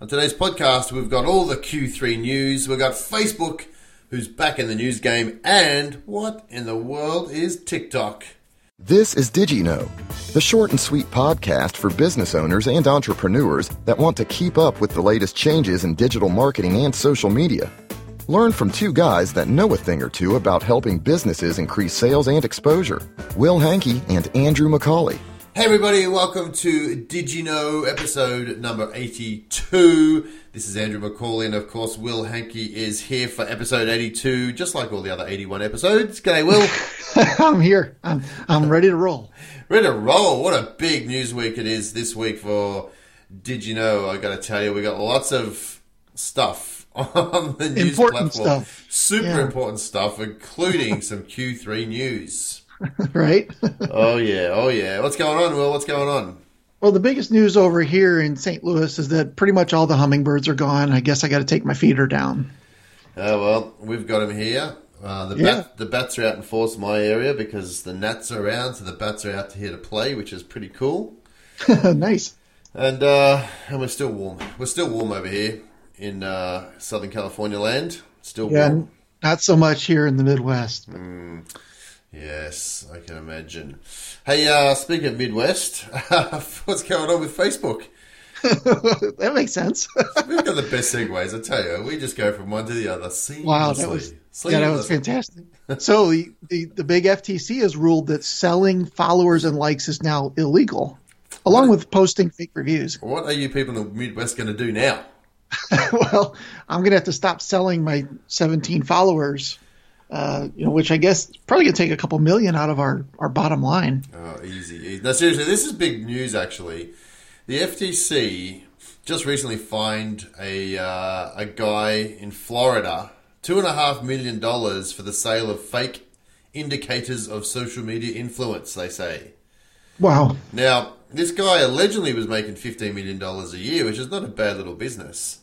On today's podcast, we've got all the Q3 news. We've got Facebook, who's back in the news game, and what in the world is TikTok? This is DigiKnow, the short and sweet podcast for business owners and entrepreneurs that want to keep up with the latest changes in digital marketing and social media. Learn from two guys that know a thing or two about helping businesses increase sales and exposure Will Hankey and Andrew McCauley. Hey everybody, welcome to DigiKnow episode number 82. This is Andrew McCauley and of course Will Hankey is here for episode 82, just like all the other 81 episodes. G'day Will. I'm here. I'm, I'm ready to roll. Ready to roll. What a big news week it is this week for DigiKnow. I gotta tell you, we got lots of stuff on the news Important platform. stuff. Super Yeah. important stuff, including some Q3 news. right? Oh yeah, oh yeah. What's going on, Will? What's going on? well, the biggest news over here in St. Louis is that pretty much all the hummingbirds are gone. I guess I got to take my feeder down. Oh well, we've got them here. Uh, the, Yeah. bat, the bats are out in force in my area because the gnats are around, so the bats are out here to play, which is pretty cool. nice. And uh, and we're still warm. We're still warm over here in uh, Southern California land. Still Yeah, warm. not so much here in the Midwest. Yes, I can imagine. Hey, uh, speaking of Midwest, what's going on with Facebook? that makes sense. We've got the best segues, I tell you. We just go from one to the other seamlessly. wow, that was yeah, that was fantastic. So the, the the big FTC has ruled that selling followers and likes is now illegal, along with posting fake reviews. What are you people in the Midwest going to do now? well, I'm gonna have to stop selling my 17 followers. Uh, you know, which I guess probably gonna take a couple million out of our, our bottom line. Oh, easy, easy. No, seriously, this is big news. Actually, the FTC just recently fined a uh, a guy in Florida two and a half million dollars for the sale of fake indicators of social media influence. They say. Wow. Now, this guy allegedly was making fifteen million dollars a year, which is not a bad little business.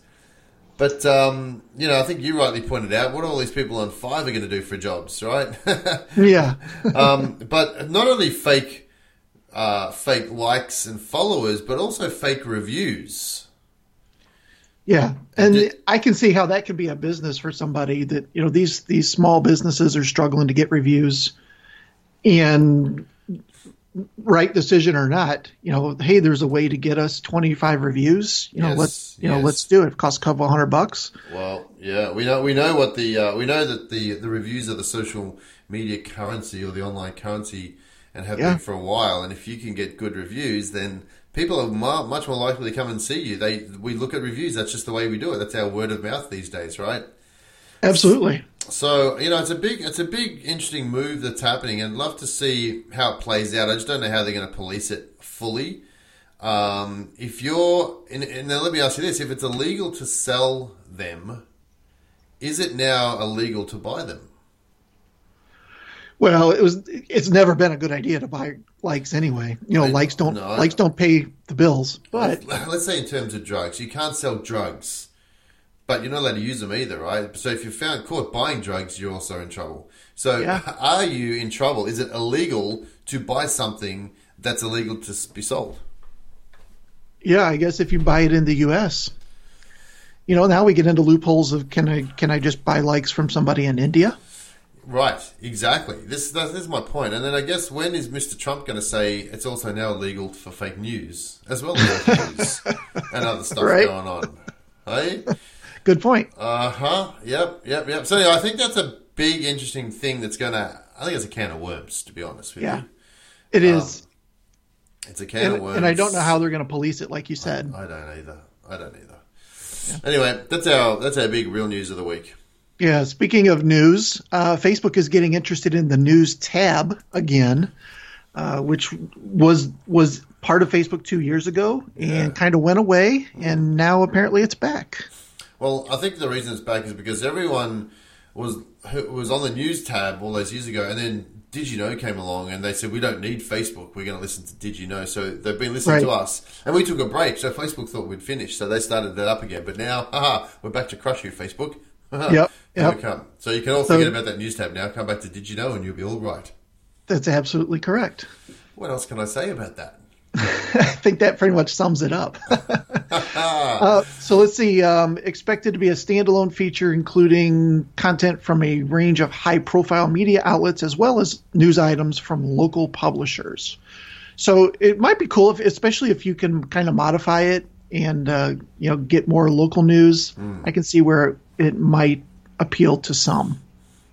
But um, you know, I think you rightly pointed out what are all these people on Fiverr are going to do for jobs, right? Yeah. um, but not only fake uh, fake likes and followers, but also fake reviews. Yeah, and Did- I can see how that could be a business for somebody that you know these these small businesses are struggling to get reviews, and right decision or not, you know, hey, there's a way to get us 25 reviews. You know, Yes, let's you know let's do it. It costs a couple hundred bucks. Well, yeah, we know we know what the uh, we know that the the reviews are the social media currency or the online currency, and have Yeah. been for a while. And if you can get good reviews, then people are mu much more likely to come and see you. They we look at reviews. That's just the way we do it. That's our word of mouth these days, right? Absolutely. So you know, it's a big, it's a big, interesting move that's happening, and love to see how it plays out. I just don't know how they're going to police it fully. Um, if you're, and, and now let me ask you this: if it's illegal to sell them, is it now illegal to buy them? Well, it was. It's never been a good idea to buy likes anyway. You know, I- likes don't no, likes don't pay the bills. But let's say in terms of drugs, you can't sell drugs, but you're not allowed to use them either, right? So if you're found caught buying drugs, you're also in trouble. So Yeah. are you in trouble? Is it illegal to buy something that's illegal to be sold? yeah, I guess if you buy it in the U.S. You know, now we get into loopholes of can I can I just buy likes from somebody in India? Right, exactly. This, this is my point. And then I guess when is Mr. Trump going to say it's also now illegal for fake news as well as news and other stuff Right. going on? Hey? Good point. Uh huh. Yep, yep, yep. So I think that's a big, interesting thing that's going to. I think it's a can of worms, to be honest with Yeah, you. it is, It's a can of worms. and I don't know how they're going to police it, like you said. I don't either. I don't either. Anyway, that's our that's our big real news of the week. Yeah. Speaking of news, uh, Facebook is getting interested in the news tab again, uh, which was was part of Facebook two years ago and kind of went away, and now apparently it's back. Well, I think the reason it's back is because everyone was was on the news tab all those years ago, and then DigiKnow came along, and they said we don't need Facebook. We're going to listen to DigiKnow. So they've been listening to us, and we took a break. So Facebook thought we'd finish, so they started that up again. But now, haha, we're back to crush you, Facebook. Yep, Here yep. we come. So you can all So- forget about that news tab now. Come back to DigiKnow, and you'll be all right. That's absolutely correct. What else can I say about that? I think that pretty much sums it up. uh, so let's see. Um, expected to be a standalone feature, including content from a range of high-profile media outlets as well as news items from local publishers. So it might be cool, if, especially if you can kind of modify it and uh, you know get more local news. I can see where it might appeal to some.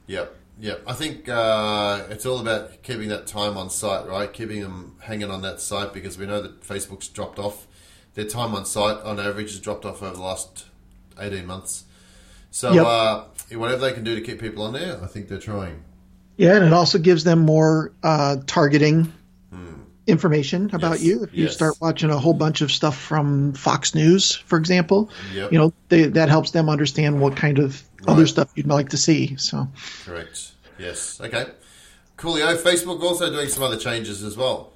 Yep, yep. I think uh, it's all about keeping that time on site, right? Keeping them hanging on that site because we know that Facebook's dropped off. Their time on site, on average, has dropped off over the last eighteen months. So Yep. uh, whatever they can do to keep people on there, I think they're trying. Yeah, and it also gives them more uh, targeting information about Yes, you. If you start watching a whole bunch of stuff from Fox News, for example, Yep. you know they, that helps them understand what kind of other stuff you'd like to see. So Correct. Yes. Okay. Coolio. Facebook also doing some other changes as well.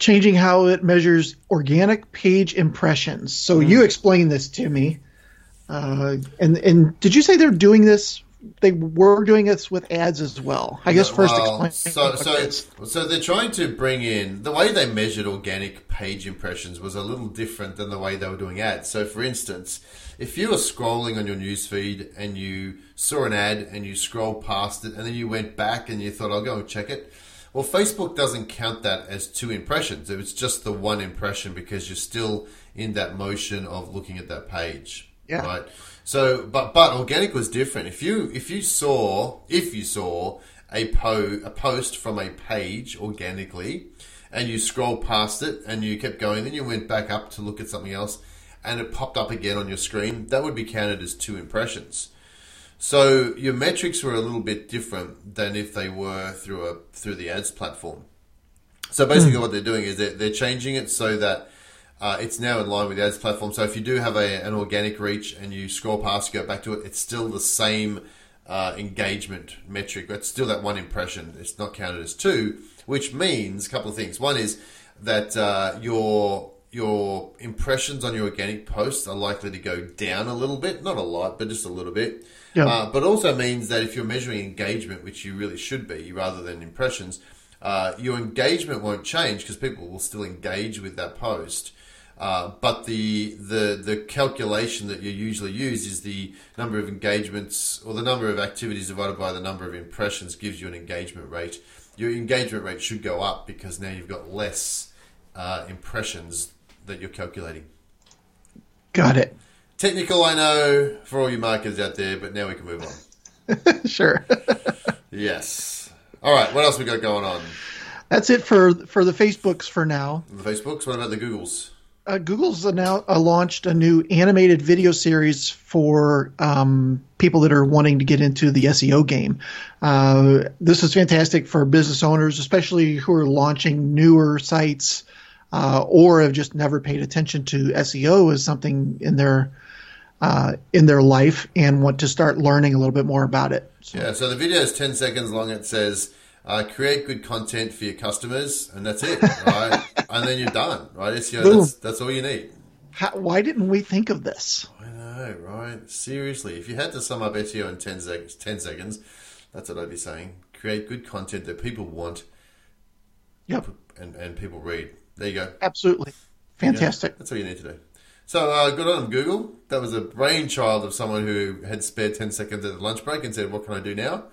changing how it measures organic page impressions. So Hmm. you explained this to me, uh, and and did you say they're doing this? They were doing this with ads as well. I guess first Well, explain. So, so, so they're trying to bring in the way they measured organic page impressions was a little different than the way they were doing ads. So, for instance, if you were scrolling on your newsfeed and you saw an ad and you scrolled past it and then you went back and you thought, I'll go and check it. Well, Facebook doesn't count that as two impressions. It's just the one impression because you're still in that motion of looking at that page. Yeah. Right. So, but but organic was different. If you if you saw if you saw a po a post from a page organically, and you scroll past it and you kept going, then you went back up to look at something else, and it popped up again on your screen, that would be counted as two impressions. So your metrics were a little bit different than if they were through a through the ads platform. So basically, hmm. what they're doing is they're, they're changing it so that uh, it's now in line with the ads platform. So if you do have a, an organic reach and you scroll past, go back to it, it's still the same uh, engagement metric. It's still that one impression. It's not counted as two, which means a couple of things. One is that uh, your your impressions on your organic posts are likely to go down a little bit, not a lot, but just a little bit. Yeah. Uh, but also means that if you're measuring engagement, which you really should be, rather than impressions, uh, your engagement won't change because people will still engage with that post. Uh, but the, the the calculation that you usually use is the number of engagements or the number of activities divided by the number of impressions gives you an engagement rate. Your engagement rate should go up because now you've got less uh, impressions that you're calculating. Got it. Technical, I know, for all you marketers out there, but now we can move on. sure. Yes. All right. What else we got going on? That's it for for the Facebooks for now. The Facebooks. What about the Googles? Uh, Google's now uh, launched a new animated video series for um, people that are wanting to get into the SEO game. Uh, this is fantastic for business owners, especially who are launching newer sites uh, or have just never paid attention to SEO as something in their uh, in their life and want to start learning a little bit more about it. So, Yeah. So the video is ten seconds long. It says, uh, "Create good content for your customers," and that's it, right? and then you're done, right? SEO. That's, that's all you need. how, why didn't we think of this? I know, right? Seriously, if you had to sum up SEO in 10 seconds, 10 seconds, that's what I'd be saying. Create good content that people want Yep, and, and people read. There you go. absolutely fantastic. That's all you need to do. So uh, good on Google. That was a brainchild of someone who had spared 10 seconds at the lunch break and said, what can I do now?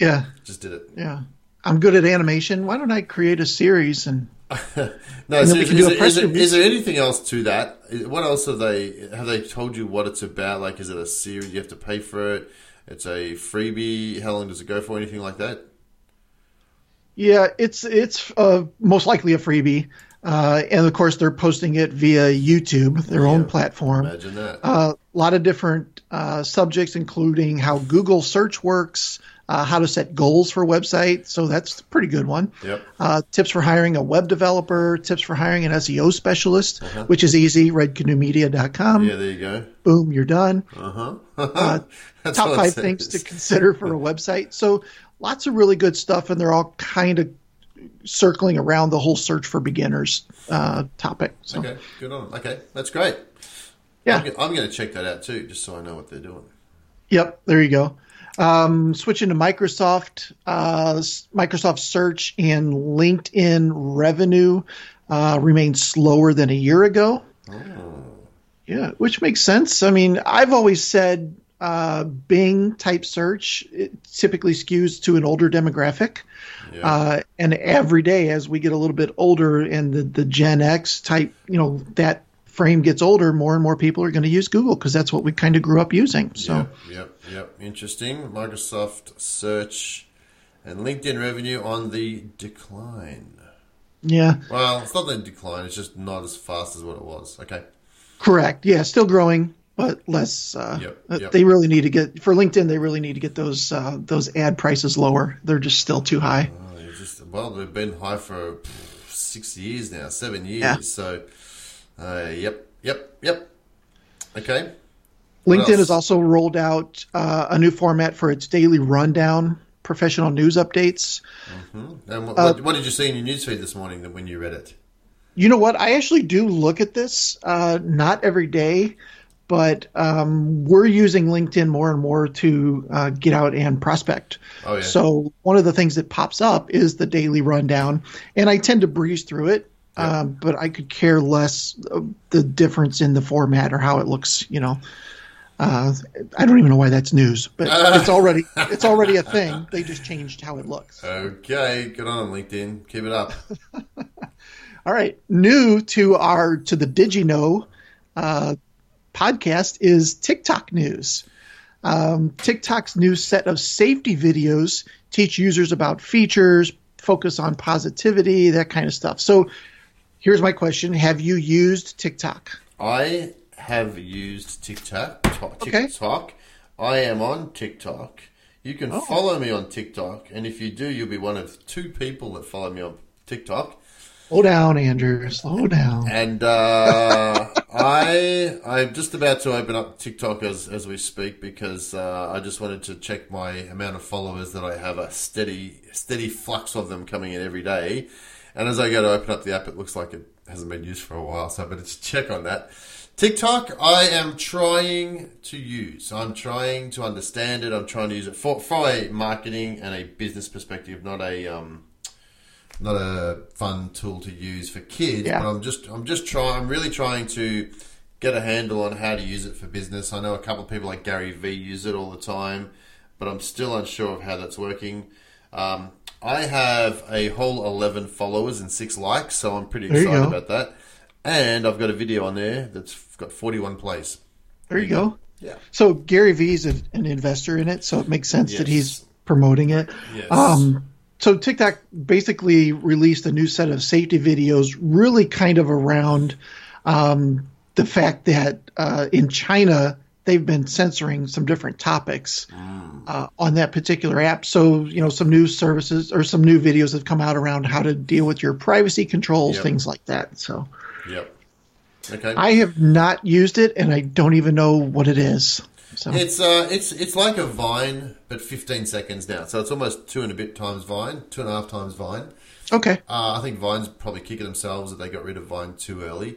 Yeah, Just did it. yeah. I'm good at animation. Why don't I create a series and No, And then we seriously, can is, do a there- press is, there- is there anything else to that? What else have they have they told you what it's about? Like, is it a series? You have to pay for it. It's a freebie. How long does it go for? Anything like that? Yeah, it's it's uh, most likely a freebie, uh, and of course they're posting it via YouTube, their own platform. Imagine that. A lot of different uh, subjects, including how Google search works, uh, how to set goals for a website. So that's a pretty good one. Yep. Uh, tips for hiring a web developer, tips for hiring an SEO specialist, which is easy. RedCanoeMedia.com. Uh-huh. Yeah, there you go. Boom, you're done. Uh huh. top five things to consider for a website. So lots of really good stuff, and they're all kind of circling around the whole search for beginners uh, topic. So Okay, good on. Okay, that's great. yeah, I'm, I'm going to check that out too, just so I know what they're doing. yep, there you go. Um, switching to Microsoft, uh, Microsoft Search and LinkedIn revenue uh, remains slower than a year ago. Yeah, which makes sense. I mean, I've always said uh, Bing type search typically skews to an older demographic. Yeah. Uh, and every day, as we get a little bit older and the, the Gen X type, you know, that frame gets older, more and more people are going to use Google because that's what we kind of grew up using. So, yep, yep, yep. Interesting. Microsoft search and LinkedIn revenue on the decline. Yeah. Well, it's not the decline. It's just not as fast as what it was. Okay. Correct. Yeah, still growing, but less. Uh, yep, uh, yep. They really need to get for LinkedIn. They really need to get those uh, those ad prices lower. They're just still too high. Oh, just, well, they've been high for six years now, seven years. Yeah. So, uh, yep, yep, yep. Okay. LinkedIn has also rolled out uh, a new format for its daily rundown professional news updates. Mm-hmm. And what, uh, what, did you see in your newsfeed this morning that when you read it? You know what? I actually do look at this, uh, not every day, but um, we're using LinkedIn more and more to uh, get out and prospect. Oh, yeah. So one of the things that pops up is the daily rundown, and I tend to breeze through it. Um, but I could care less the difference in the format or how it looks. You know, uh, I don't even know why that's news, but it's already it's already a thing. They just changed how it looks. Okay, good on LinkedIn. Keep it up. All right, new to our to the DigiKnow uh, podcast is TikTok news. Um, TikTok's new set of safety videos teach users about features, focus on positivity, that kind of stuff. So, here's my question: Have you used TikTok? I have used TikTok. TikTok. Okay. I am on TikTok. You can oh. follow me on TikTok, and if you do, you'll be one of two people that follow me on TikTok. Slow down, Andrew. Slow down. And uh, I I'm just about to open up TikTok as as we speak because uh, I just wanted to check my amount of followers that I have a steady steady flux of them coming in every day. And as I go to open up the app, it looks like it hasn't been used for a while, so I better just check on that. TikTok, I am trying to use. I'm trying to understand it. I'm trying to use it for, for a marketing and a business perspective, not a um, not a fun tool to use for kids. Yeah. But I'm just I'm just trying. I'm really trying to get a handle on how to use it for business. I know a couple of people like Gary Vee use it all the time, but I'm still unsure of how that's working. Um, I have a whole 11 followers and six likes, so I'm pretty excited about that. And I've got a video on there that's got 41 plays. There you go. Yeah. So Gary Vee's an investor in it, so it makes sense yes. that he's promoting it. Yes. Um, so TikTok basically released a new set of safety videos, really kind of around um, the fact that uh, in China they've been censoring some different topics mm. uh, on that particular app. So you know, some new services or some new videos have come out around how to deal with your privacy controls, yep. things like that. So. Yep. Okay. I have not used it, and I don't even know what it is. So. It's uh, it's it's like a Vine, but 15 seconds now. So it's almost two and a bit times Vine, two and a half times Vine. Okay. Uh, I think Vine's probably kicking themselves that they got rid of Vine too early.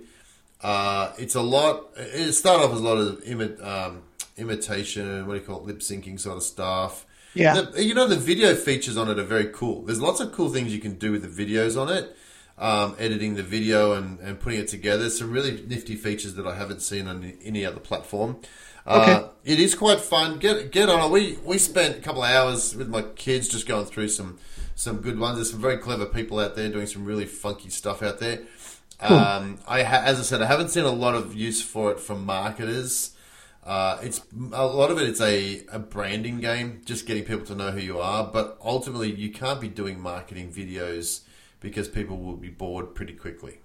Uh, it's a lot. It started off as a lot of imi- um, imitation, what do you call it, lip syncing sort of stuff. Yeah. The, you know, the video features on it are very cool. There's lots of cool things you can do with the videos on it. Um, editing the video and, and putting it together. Some really nifty features that I haven't seen on any other platform. Okay. Uh, it is quite fun. Get get on it. We we spent a couple of hours with my kids just going through some some good ones. There's some very clever people out there doing some really funky stuff out there. Cool. Um, I ha- as I said, I haven't seen a lot of use for it from marketers. Uh, it's a lot of it. It's a, a branding game, just getting people to know who you are. But ultimately, you can't be doing marketing videos because people will be bored pretty quickly.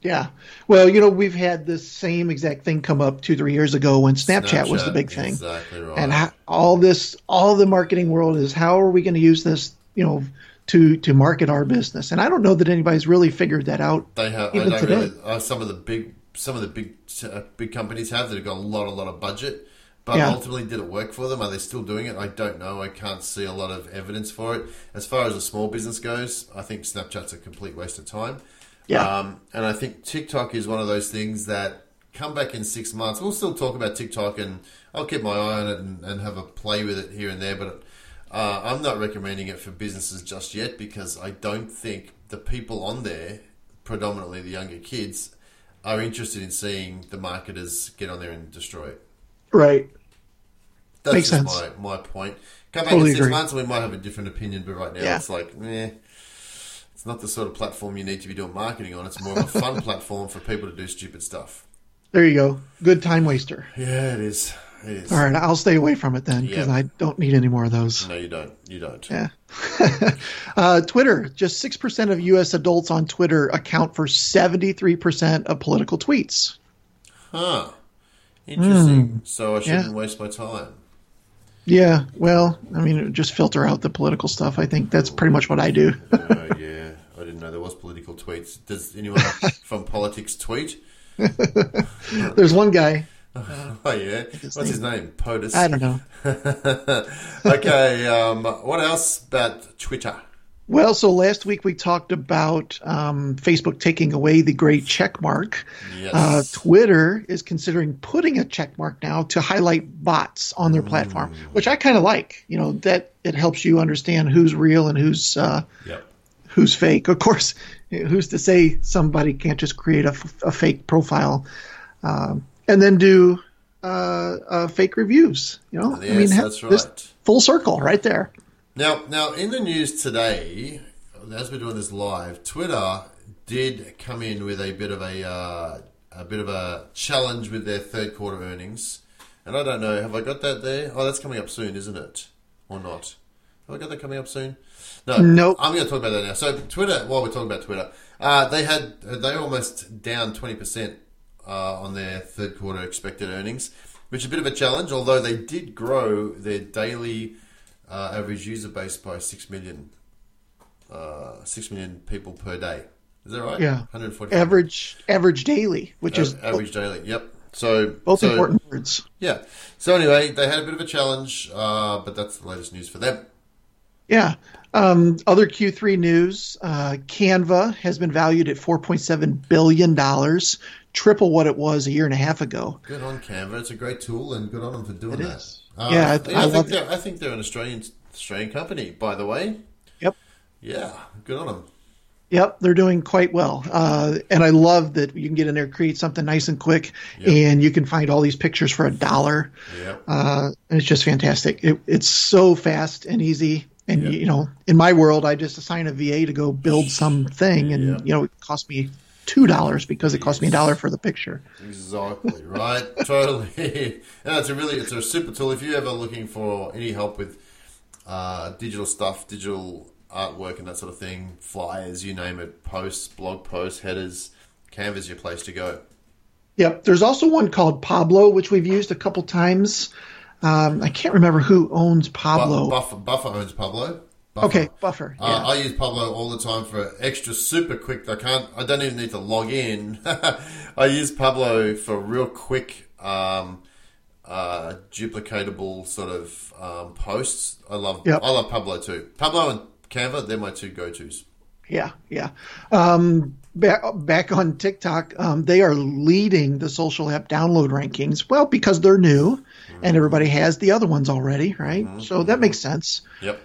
Yeah. Well, you know, we've had this same exact thing come up two, three years ago when Snapchat, Snapchat was the big thing. Exactly right. And how, all this, all the marketing world is how are we going to use this, you know, to to market our business? And I don't know that anybody's really figured that out. They have. Even today. Really, uh, some of the big, some of the big, uh, big companies have that have got a lot, a lot of budget. But yeah. ultimately, did it work for them? Are they still doing it? I don't know. I can't see a lot of evidence for it. As far as a small business goes, I think Snapchat's a complete waste of time. Yeah. Um, and I think TikTok is one of those things that come back in six months. We'll still talk about TikTok and I'll keep my eye on it and, and have a play with it here and there. But uh, I'm not recommending it for businesses just yet because I don't think the people on there, predominantly the younger kids, are interested in seeing the marketers get on there and destroy it. Right. That's Makes just sense. my, my point. Come back Totally in six agree. months and we might have a different opinion, but right now Yeah. it's like, meh. It's not the sort of platform you need to be doing marketing on. It's more of a fun platform for people to do stupid stuff. There you go. Good time waster. Yeah, it is. Is. All right, I'll stay away from it then because Yeah. I don't need any more of those. No, you don't. You don't. Yeah. uh, Twitter. Just six percent of U.S. adults on Twitter account for seventy-three percent of political tweets. Huh. Interesting. So I shouldn't. Yeah. waste my time. Yeah. Well, I mean, just filter out the political stuff. I think that's pretty much what I do. Oh, yeah. I didn't know there was political tweets. Does anyone from politics tweet? There's one guy. Oh, yeah. What's his name? POTUS. I don't know. okay. Um, what else about Twitter? Well, so last week we talked about um, Facebook taking away the gray check mark. Yes. Uh, Twitter is considering putting a check mark now to highlight bots on their platform, Mm. which I kind of like. You know that it helps you understand who's real and who's uh, Yep. who's fake. Of course, who's to say somebody can't just create a, f- a fake profile um, and then do uh, uh, fake reviews? You know, Yes, ha- that's this right. full circle right there. Now, now in the news today, as we're doing this live, Twitter did come in with a bit of a uh, a bit of a challenge with their third quarter earnings, and I don't know, have I got that there? Oh, that's coming up soon, isn't it, or not? Have I got that coming up soon? No, Nope. I'm going to talk about that now. So, Twitter. While we're talking about Twitter, uh, they had they almost down twenty percent uh, on their third quarter expected earnings, which is a bit of a challenge. Although they did grow their daily uh, average user base by six million, uh, six million people per day. Is that right? Yeah. 140 Average average daily, which is average daily. Yep. So both so, important words. Yeah. So anyway, they had a bit of a challenge, uh, but that's the latest news for them. Yeah. Um, other Q3 news: uh, Canva has been valued at 4.7 billion dollars, triple what it was a year and a half ago. Good on Canva. It's a great tool, and good on them for doing It that. is. Uh, Yeah, I- I, I think love they're, I think they're an Australian Australian company, by the way. Yep. Yeah, good on them. Yep, they're doing quite well, uh, and I love that you can get in there, create something nice and quick, Yep. and you can find all these pictures for a dollar. Yep. Uh, and it's just fantastic. It, it's so fast and easy. And Yep. you know, in my world, I just assign a VA to go build something, and Yep. you know, it cost me two dollars because it cost me a dollar for the picture. Exactly right. totally. And it's a really it's a super tool. If you're ever looking for any help with uh, digital stuff, digital artwork, and that sort of thing, flyers, you name it, posts, blog posts, headers, Canva's your place to go. Yep. There's also one called Pablo, which we've used a couple times. Um, I can't remember who owns Pablo. Buffer, Buffer owns Pablo. Buffer. okay, Buffer. Yeah. Uh, I use Pablo all the time for extra super quick. I can't. I don't even need to log in. I use Pablo for real quick, um, uh, duplicatable sort of um, posts. I love. Yep. I love Pablo too. Pablo and Canva, they're my two go tos. Yeah, yeah. Um, back, back on TikTok, um, they are leading the social app download rankings. Well, because they're new, and everybody has the other ones already, right? So that makes sense. Yep.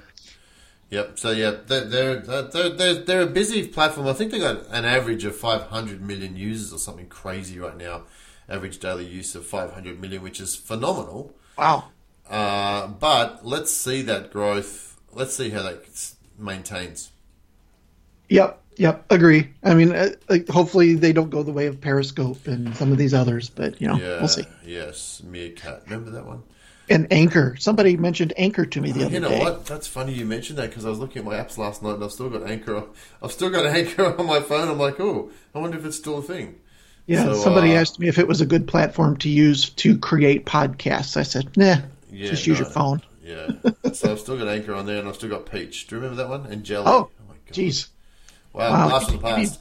Yep. So yeah, they're they're, they're they're they're a busy platform. I think they got an average of 500 million users or something crazy right now. Average daily use of 500 million, which is phenomenal. Wow. Uh, but let's see that growth. Let's see how that maintains. Yep, yep. Agree. I mean, uh, like, hopefully they don't go the way of Periscope and some of these others, but you know, Yeah. we'll see. Yes. Meerkat. Remember that one? And Anchor. Somebody mentioned Anchor to me the other day. You know day. what? That's funny you mentioned that because I was looking at my apps last night and I've still got Anchor. I've still got Anchor on my phone. I'm like, oh, I wonder if it's still a thing. Yeah, So, somebody uh, asked me if it was a good platform to use to create podcasts. I said, nah, Yeah, just use no. your phone. Yeah. so I've still got Anchor on there and I've still got Peach. Do you remember that one? And Jelly. Oh, my god. jeez. Wow. Wow. From the You need- past.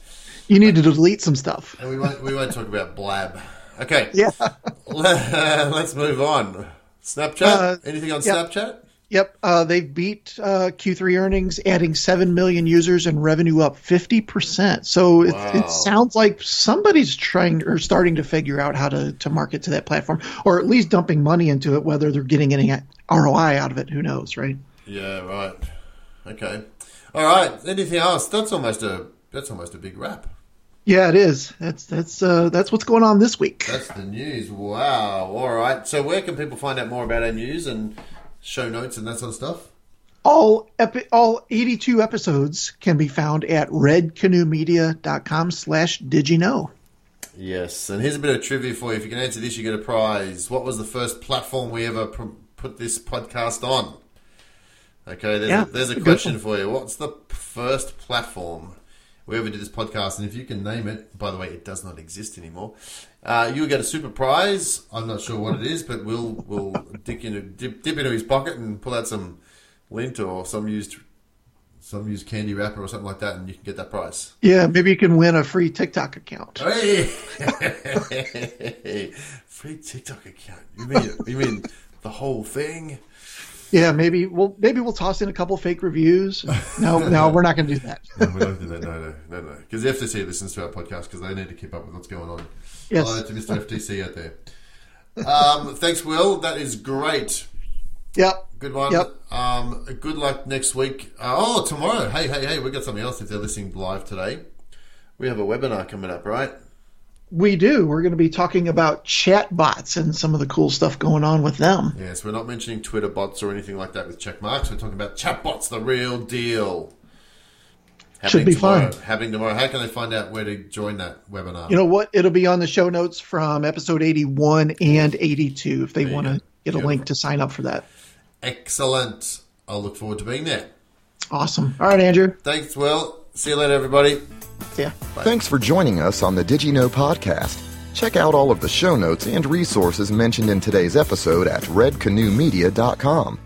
You need to delete some stuff. And we won't we won't talk about Blab. Okay. Yeah. Let's move on. Snapchat. Uh, Anything on yeah. Snapchat? Yep. Uh, they beat uh, Q3 earnings, adding 7 million users and revenue up 50%. So it, Wow. it sounds like somebody's trying or starting to figure out how to, to market to that platform, or at least dumping money into it, whether they're getting any ROI out of it. Who knows, right? Yeah, right. Okay. All right. Anything else? That's almost a that's almost a big wrap. Yeah, it is. That's that's uh, that's what's going on this week. That's the news. Wow. All right. So where can people find out more about our news and show notes and that sort of stuff? All epi- all 82 episodes can be found at redcanoemedia.com slash digiknow. Yes. And here's a bit of trivia for you. If you can answer this, you get a prize. What was the first platform we ever pr- put this podcast on? Okay, there's, Yeah, a, there's a question for you. What's the first platform we ever did this podcast? And if you can name it, by the way, it does not exist anymore. Uh, you'll get a super prize. I'm not sure what it is, but we'll we'll dip into dip, dip into his pocket and pull out some lint or some used some used candy wrapper or something like that, and you can get that prize. Yeah, maybe you can win a free TikTok account. Hey, free TikTok account. You mean you mean the whole thing? Yeah, maybe we'll maybe we'll toss in a couple fake reviews. No, no, we're not going to do that. No, we don't do that. No, no, no, no. Because the FTC listens to our podcast because they need to keep up with what's going on. Yes. Hello to Mr. FTC out there. Um, thanks, Will. That is great. Yep. Good one. Yep. Um, good luck next week. Uh, oh, tomorrow. Hey, hey, hey. We got something else if they're listening live today. We have a webinar coming up, right? We do. We're going to be talking about chatbots and some of the cool stuff going on with them. Yes, we're not mentioning Twitter bots or anything like that with check marks. We're talking about chatbots, the real deal. Should be tomorrow. fun. Happening tomorrow. How can they find out where to join that webinar? You know what? It'll be on the show notes from episode 81 and 82 if they want to get a Beautiful. link to sign up for that. Excellent. I'll look forward to being there. Awesome. All right, Andrew. Thanks, Will. See you later, everybody. Yeah. Thanks for joining us on the DigiKnow podcast. Check out all of the show notes and resources mentioned in today's episode at redcanoemedia.com.